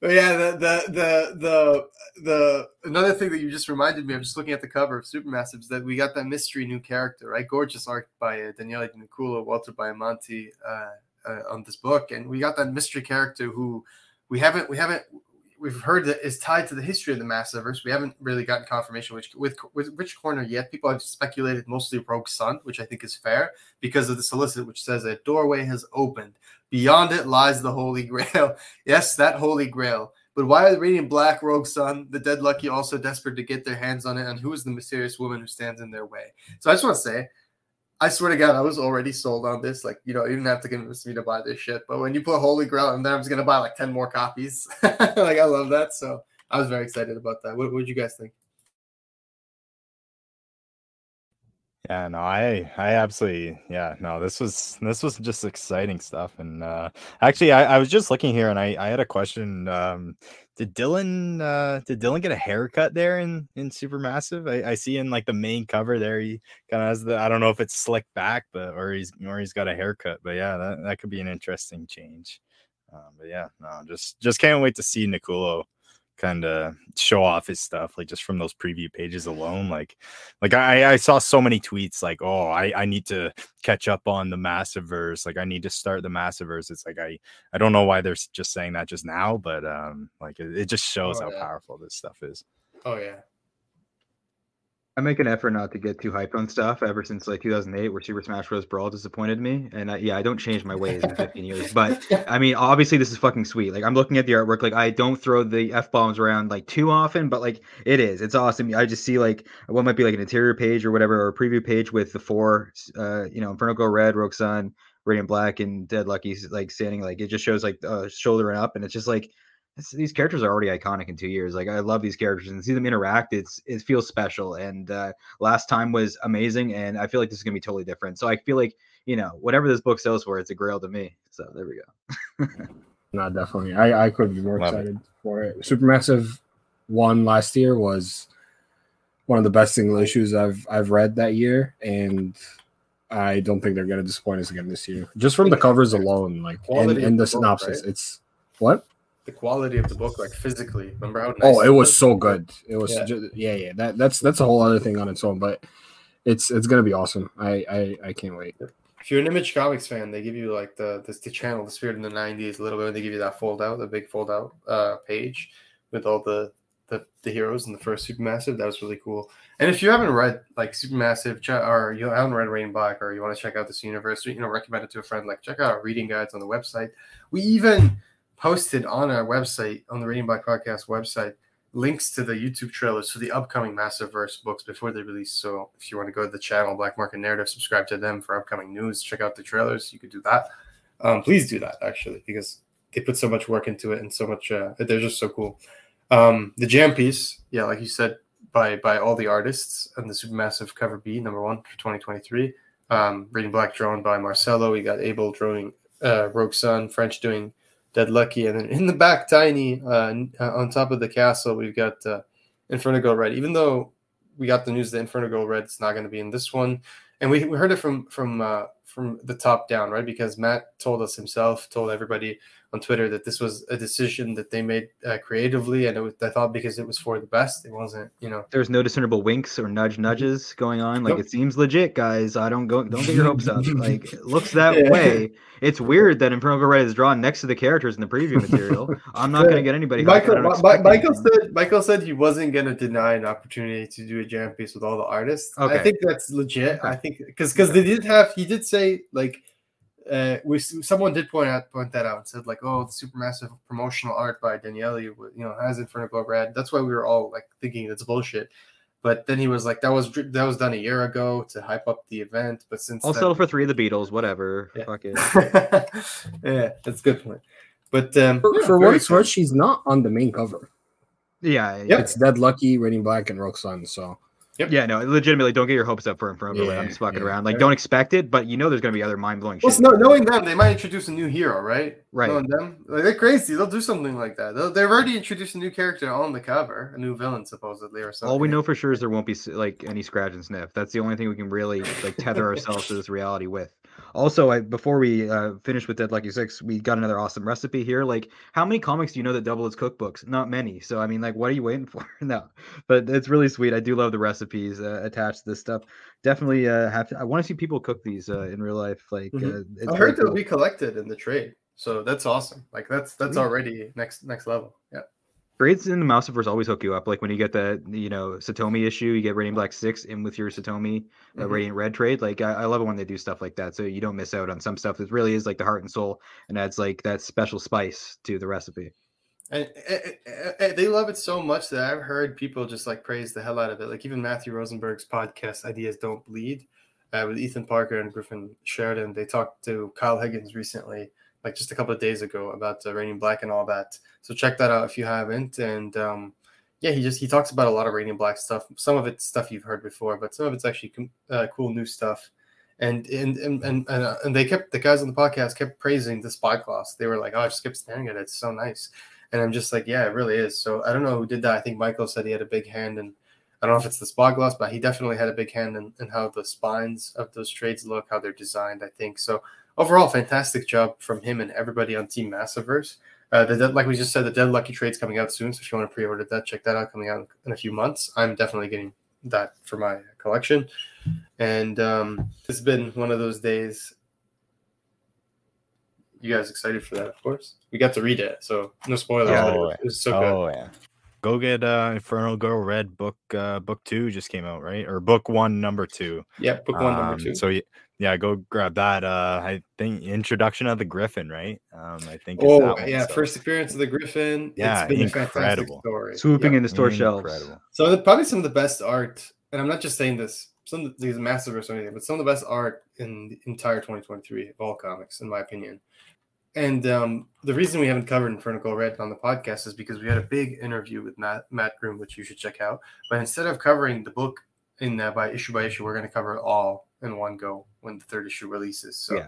But yeah, the, the the the the another thing that you just reminded me of, just looking at the cover of Supermassive, is that we got that mystery new character, right? Gorgeous art by uh, Daniele Di Nicuolo, Walter Baiamonte uh, uh, on this book, and we got that mystery character who we haven't we haven't we've heard that is tied to the history of the Massiverse. We haven't really gotten confirmation which with, with which corner yet. People have speculated mostly Rogue Sun, which I think is fair because of the solicit, which says a doorway has opened. Beyond it lies the Holy Grail. yes, that Holy Grail. But why are the Radiant Black, Rogue Sun, the Dead Lucky also desperate to get their hands on it? And who is the mysterious woman who stands in their way? So I just want to say, I swear to God, I was already sold on this. Like, you know, you didn't have to convince me to buy this shit. But when you put Holy Grail and then I was gonna buy like 10 more copies. like I love that. So I was very excited about that. What did you guys think? Yeah, no, I I absolutely yeah, no, this was this was just exciting stuff. And uh actually I, I was just looking here and I, I had a question. Um did Dylan uh did Dylan get a haircut there in in Supermassive? I, I see in like the main cover there he kind of has the I don't know if it's slicked back, but or he's or he's got a haircut. But yeah, that, that could be an interesting change. Um, but yeah, no, just just can't wait to see Nicuolo kind of show off his stuff like just from those preview pages alone like like i i saw so many tweets like oh i i need to catch up on the massive verse like i need to start the massive verse it's like i i don't know why they're just saying that just now but um like it, it just shows oh, how yeah. powerful this stuff is. Oh yeah I make an effort not to get too hyped on stuff ever since like 2008, where Super Smash Bros. Brawl disappointed me. And I, yeah, I don't change my ways in 15 years. But I mean, obviously, this is fucking sweet. Like, I'm looking at the artwork. Like, I don't throw the f bombs around like too often, but like, it is. It's awesome. I just see like what might be like an interior page or whatever, or a preview page with the four, uh, you know, Inferno Girl Red, Rogue Sun, Radiant Black, and Dead Lucky's like standing. Like, it just shows like uh, shoulder and up, and it's just like these characters are already iconic in two years. Like I love these characters and see them interact. It's it feels special. And uh, last time was amazing, and I feel like this is gonna be totally different. So I feel like you know whatever this book sells for, it's a grail to me. So there we go. no, definitely. I I couldn't be more love excited it. for it. Supermassive one last year was one of the best single issues I've I've read that year, and I don't think they're gonna disappoint us again this year. Just from the covers alone, like and, and the synopsis, right? it's what the quality of the book, like physically. Remember how nice Oh, it was so good. It was yeah. Just, yeah, yeah. That that's that's a whole other thing on its own, but it's it's gonna be awesome. I I, I can't wait. If you're an Image Comics fan, they give you like the the, the channel, the Spirit in the '90s, a little bit. They give you that fold out, the big fold out uh, page with all the, the the heroes in the first Supermassive. That was really cool. And if you haven't read like Supermassive, or you haven't read Radiant Black, or you want to check out this universe, you know, recommend it to a friend. Like check out our reading guides on the website. We even posted on our website, on the Radiant Black Podcast website, links to the YouTube trailers for the upcoming Massive Verse books before they release. So if you want to go to the channel, Black Market Narrative, subscribe to them for upcoming news, check out the trailers, you could do that. Um, please do that actually, because they put so much work into it and so much. Uh, they're just so cool. Um, the jam piece, yeah, like you said, by by all the artists and the Supermassive cover B number one for 2023. Um, Radiant Black drawn by Marcelo. We got Abel drawing uh, Rogue Sun, French doing Dead Lucky, and then in the back, tiny uh, uh, on top of the castle, we've got uh, Inferno Girl Red. Even though we got the news that Inferno Girl Red is not going to be in this one, and we, we heard it from from uh, from the top down, right? Because Matt told us himself, told everybody on Twitter that this was a decision that they made uh, creatively, and it was, I thought because it was for the best, it wasn't, you know. There's no discernible winks or nudge nudges going on. Like nope. it seems legit, guys. I don't go, don't get your hopes up. Like it looks that yeah. way. It's weird that Inferno Girl Red is drawn next to the characters in the preview material. I'm not going to get anybody. Michael, Michael said Michael said he wasn't going to deny an opportunity to do a jam piece with all the artists. Okay. I think that's legit. Okay. I think because because they did have he did say like uh, we someone did point out point that out and said like, oh, the supermassive promotional art by Daniele, you know, has Inferno Girl Red. That's why we were all like thinking that's bullshit. But then he was like, that was that was done a year ago to hype up the event. But since I'll then, settle for three of the Beatles, whatever. Yeah. Fuck it. yeah, that's a good point. But um, for, yeah, for what it's worth, she's not on the main cover. Yeah, yeah. it's Dead Lucky, Radiant Black, and Rogue Sun. So Yep. Yeah, no, legitimately, don't get your hopes up for him for Inferno. Yeah, I'm just fucking yeah. around. Like, don't expect it, but you know there's gonna be other mind blowing well, shit. knowing them, they might introduce a new hero, right? Right. Knowing them, like they're crazy. They'll do something like that. They'll, they've already introduced a new character on the cover, a new villain supposedly, or something. All we know for sure is there won't be like any scratch and sniff. That's the only thing we can really like tether ourselves to this reality with. Also, I, before we uh, finish with Dead Lucky Six, we got another awesome recipe here. Like, how many comics do you know that double as cookbooks? Not many. So, I mean, like, what are you waiting for? no, but it's really sweet. I do love the recipes uh, attached to this stuff. Definitely uh, have to. I want to see people cook these uh, in real life. Like, mm-hmm. Uh, I heard cool. they'll be collected in the trade. So that's awesome. Like that's that's already next next level. Yeah trades in the Massiverse always hook you up. Like when you get the you know Satomi issue, you get Radiant Black six in with your Satomi uh, mm-hmm. Radiant Red trade. Like I, I, love it when they do stuff like that, so you don't miss out on some stuff that really is like the heart and soul and adds like that special spice to the recipe. And, and, and, they love it so much that I've heard people just like praise the hell out of it. Like even Matthew Rosenberg's podcast, Ideas Don't Bleed, uh, with Ethan Parker and Griffin Sheridan. They talked to Kyle Higgins recently like just a couple of days ago about uh, Radiant Black and all that. So check that out if you haven't. And um, yeah, he just he talks about a lot of Radiant Black stuff. Some of it's stuff you've heard before, but some of it's actually uh, cool new stuff. And and and and, and, uh, and they kept the guys on the podcast kept praising the spyglass. They were like, "Oh, I just kept staring at it. It's so nice." And I'm just like, "Yeah, it really is." So I don't know who did that. I think Michael said he had a big hand, and I don't know if it's the spyglass, but he definitely had a big hand in, in how the spines of those trades look, how they're designed. I think so. Overall, fantastic job from him and everybody on Team Massiverse. Uh, the like we just said, the Dead Lucky trade's coming out soon. So if you want to pre-order that, check that out. Coming out in a few months. I'm definitely getting that for my collection. And um, it's been one of those days. You guys excited for that? Of course. We got to read it, so no spoilers. Oh, it was so oh yeah. Go get uh Inferno Girl Red book uh book two just came out, right? Or book one number two. good. Yeah, book one, number Um, two. So yeah, go grab that. Uh I think introduction of the Griffin, right? Um I think Oh that one, yeah, so- first appearance of the Griffin. Yeah, it's been a fantastic incredible. story. Swooping Yeah. into store shelves. Incredible. So the, probably some of the best art, and I'm not just saying this, some of these massive or anything, but some of the best art in the entire 2023 of all comics, in my opinion. And um, the reason we haven't covered Inferno Red on the podcast is because we had a big interview with Matt Matt Groom, which you should check out. But instead of covering the book in uh, by issue by issue, we're going to cover it all in one go when the third issue releases. So Yeah.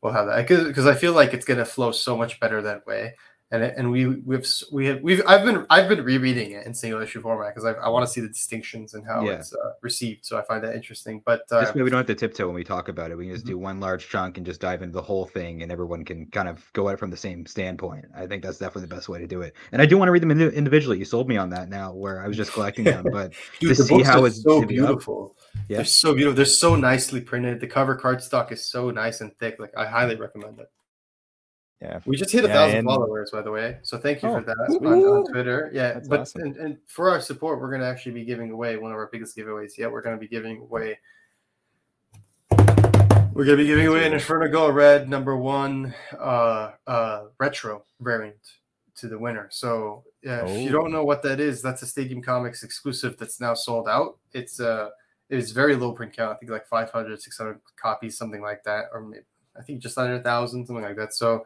we'll have that because I feel like it's going to flow so much better that way. And and we we've we have we've I've been I've been rereading it in single issue format because I, I want to see the distinctions and how Yeah. it's uh, received. So I find that interesting. But uh, This way we don't have to tiptoe when we talk about it. We can just Mhm. do one large chunk and just dive into the whole thing, and everyone can kind of go at it from the same standpoint. I think that's definitely the best way to do it. And I do want to read them indi- individually. You sold me on that now, where I was just collecting them, but Dude, to the see how it's so beautiful. Yeah. They're so beautiful. They're so nicely printed. The cover cardstock is so nice and thick. Like I highly recommend it. Yeah. We just hit a Yeah, thousand and- followers, by the way. So thank you Oh, for that on, on Twitter. Yeah, That's but awesome. and, and for our support, we're gonna actually be giving away one of our biggest giveaways yet. We're gonna be giving away. We're gonna be giving away an Inferno Girl Red number one uh, uh, retro variant to the winner. So yeah, if you Oh. don't know what that is, that's a Stadium Comics exclusive that's now sold out. It's uh it's very low print count. I think like 500, 600 copies, something like that, or maybe, I think just under a thousand, something like that. So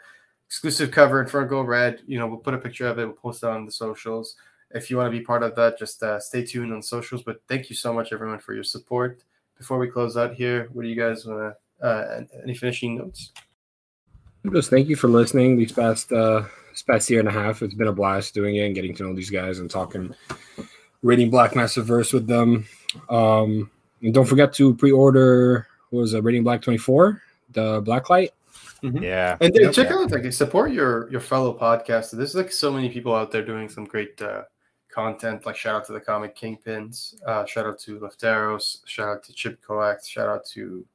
exclusive cover Inferno Girl Red. You know, we'll put a picture of it. We'll post it on the socials. If you want to be part of that, just uh, stay tuned on socials. But thank you so much, everyone, for your support. Before we close out here, what do you guys want to? Uh, any finishing notes? Just thank you for listening these past uh this past year and a half. It's been a blast doing it and getting to know these guys and talking Radiant Black Massive Verse with them. Um and don't forget to pre-order what was it, Radiant Black 24, the Blacklight. Yeah. And Yep. check out like support your your fellow podcasters. There's like so many people out there doing some great uh, content. Like shout out to the comic kingpins. Uh, shout out to Lefteros. Shout out to Chip Coax. Shout out to you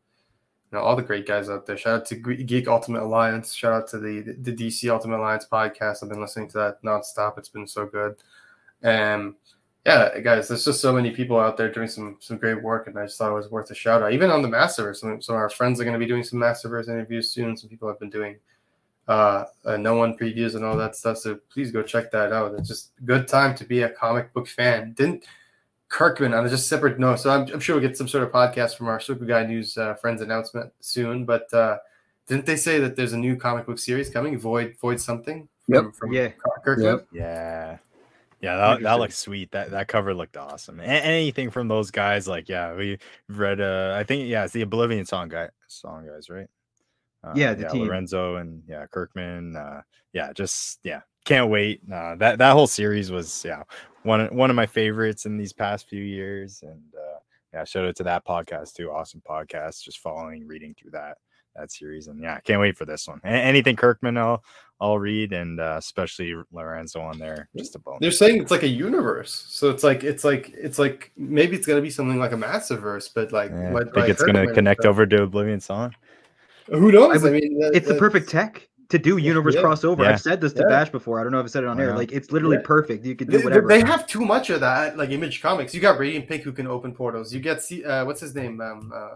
know all the great guys out there. Shout out to Geek Ultimate Alliance. Shout out to the the DC Ultimate Alliance podcast. I've been listening to that nonstop. It's been so good. And yeah, guys, there's just so many people out there doing some some great work, and I just thought it was worth a shout out. Even on the Massiverse, some, some of our friends are going to be doing some Massiverse interviews soon. Some people have been doing uh, uh, no one previews and all that stuff. So please go check that out. It's just a good time to be a comic book fan. Didn't Kirkman on a just separate note? So I'm, I'm sure we'll get some sort of podcast from our Super Guy News uh, friends announcement soon. But uh, didn't they say that there's a new comic book series coming? Void Void something. Yep. From, from Yeah. Kirkman. Yep. Yeah. Yeah, that, that looks sweet. That that cover looked awesome. A- anything from those guys, like yeah, we read. Uh, I think yeah, it's the Oblivion song guy, song guys, right? Uh, Yeah, the team. Lorenzo and yeah, Kirkman. Uh, yeah, just yeah, can't wait. Uh, that that whole series was yeah one one of my favorites in these past few years, and uh, yeah, shout out to that podcast too. Awesome podcast. Just following, reading through that that series, and yeah, can't wait for this one. A- anything Kirkman, I'll I'll read, and uh, especially Lorenzo on there. Just a bonus. They're saying it's like a universe, so it's like it's like it's like maybe it's gonna be something like a massive verse, but like Yeah, led think by it's gonna connect so- over to Oblivion Song. Who knows? I I, mean, that- it's the perfect tech to do universe Yeah. crossover. Yeah. I've said this to Yeah. Bash before. I don't know if I said it on air. know. Like it's literally Yeah. perfect. You could do whatever. they have too much of that, like Image Comics. You got Radiant Pink who can open portals. You get C- uh, what's his name? Um, uh,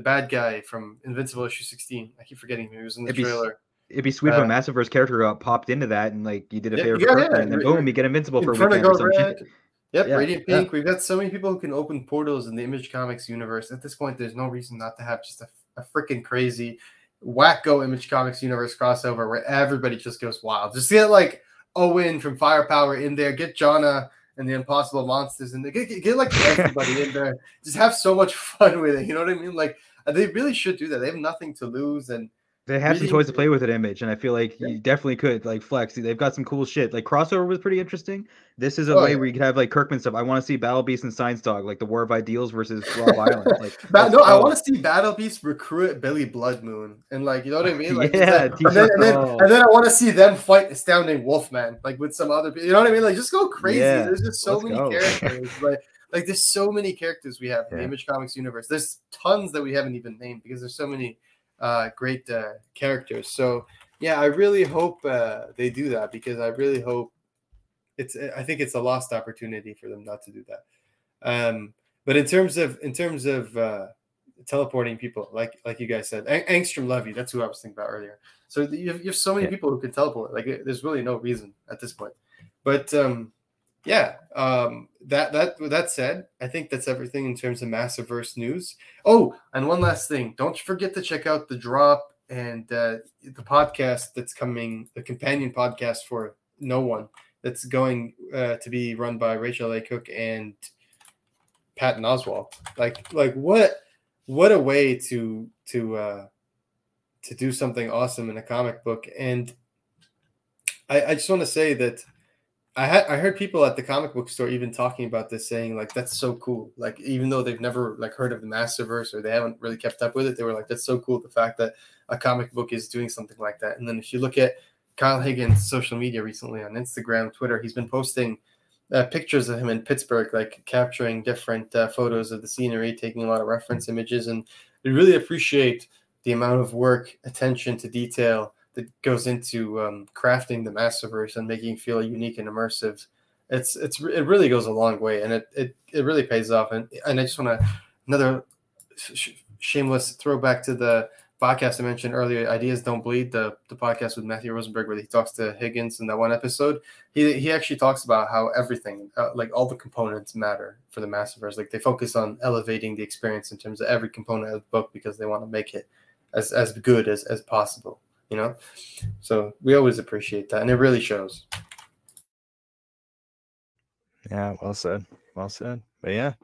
the bad guy from Invincible issue sixteen. I keep forgetting who he was in the It'd be trailer. It'd be sweet if uh, a Massiverse character got popped into that and like you did a Yeah, favor yeah, for yeah, and then boom, you get Invincible for a weekend or Go some Red. shit. Yep, Yeah, Radiant. Pink. We've got so many people who can open portals in the Image Comics universe. At this point, there's no reason not to have just a, a freaking crazy, wacko Image Comics universe crossover where everybody just goes wild. Just get like Owen from Firepower in there. Get Jonna and the unpossible monsters and they get, get, get like everybody in there. Just have so much fun with it. You know what I mean? Like they really should do that. They have nothing to lose and they have some toys to play with at Image, and I feel like you definitely could like flex. They've got some cool shit. Like crossover was pretty interesting. This is a Oh, way yeah. where you could have like Kirkman stuff. I want to see Battle Beast and Science Dog, like the War of Ideals versus Raw Violence. Like Ba- no, I want to see Battle Beast recruit Billy Blood Moon and like you know what I mean? Like Yeah, and, then, and, then, and then I want to see them fight Astounding Wolfman like with some other people. You know what I mean? Like just go crazy. Yeah, There's just so let's many go. characters. Like like there's so many characters we have in the Image Comics universe. There's tons that we haven't even named because there's so many uh, great uh, characters. So yeah, I really hope uh, they do that because I really hope it's. I think it's a lost opportunity for them not to do that. Um, but in terms of in terms of uh, teleporting people, like like you guys said, Ang- Angstrom Levy, that's who I was thinking about earlier. So you have, you have so many Yeah. people who can teleport. Like there's really no reason at this point. But um, yeah, um, that that that said, I think that's everything in terms of Massiverse news. Oh, and one last thing, don't forget to check out the drop and uh, the podcast that's coming, the companion podcast for No One that's going uh, to be run by Rachel A. Cook and Patton Oswalt. Like like what what a way to to uh, to do something awesome in a comic book and I, I just want to say that I had I heard people at the comic book store even talking about this, saying like that's so cool. Like even though they've never like heard of the Massiverse or they haven't really kept up with it, they were like, that's so cool. The fact that a comic book is doing something like that. And then if you look at Kyle Higgins' social media recently on Instagram, Twitter, he's been posting uh, pictures of him in Pittsburgh, like capturing different uh, photos of the scenery, taking a lot of reference images, and we really appreciate the amount of work, attention to detail that goes into um, crafting the Massiverse and making feel unique and immersive. It's it's it really goes a long way, and it it, it really pays off. And and I just want to another sh- shameless throwback to the podcast I mentioned earlier. Ideas don't bleed. The the podcast with Matthew Rosenberg, where he talks to Higgins in that one episode. He he actually talks about how everything, uh, like all the components, matter for the Massiverse. Like they focus on elevating the experience in terms of every component of the book because they want to make it as as good as as possible you know so we always appreciate that and it really shows Yeah, well said. Well said. But yeah,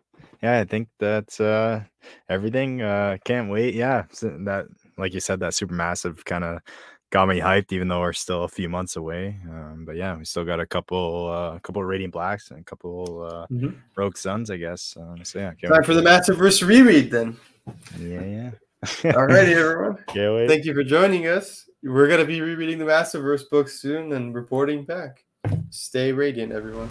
yeah, I think that's uh everything. Uh can't wait. Yeah, that like you said, that super massive kind of got me hyped, even though we're still a few months away. Um, but yeah, we still got a couple, uh, a couple Radiant Blacks and a couple uh, Mhm. Rogue Suns, I guess. Um, so yeah, time for the Massiverse reread then Yeah, yeah. all righty everyone thank you for joining us we're going to be rereading the Massiverse book soon and reporting back. Stay radiant everyone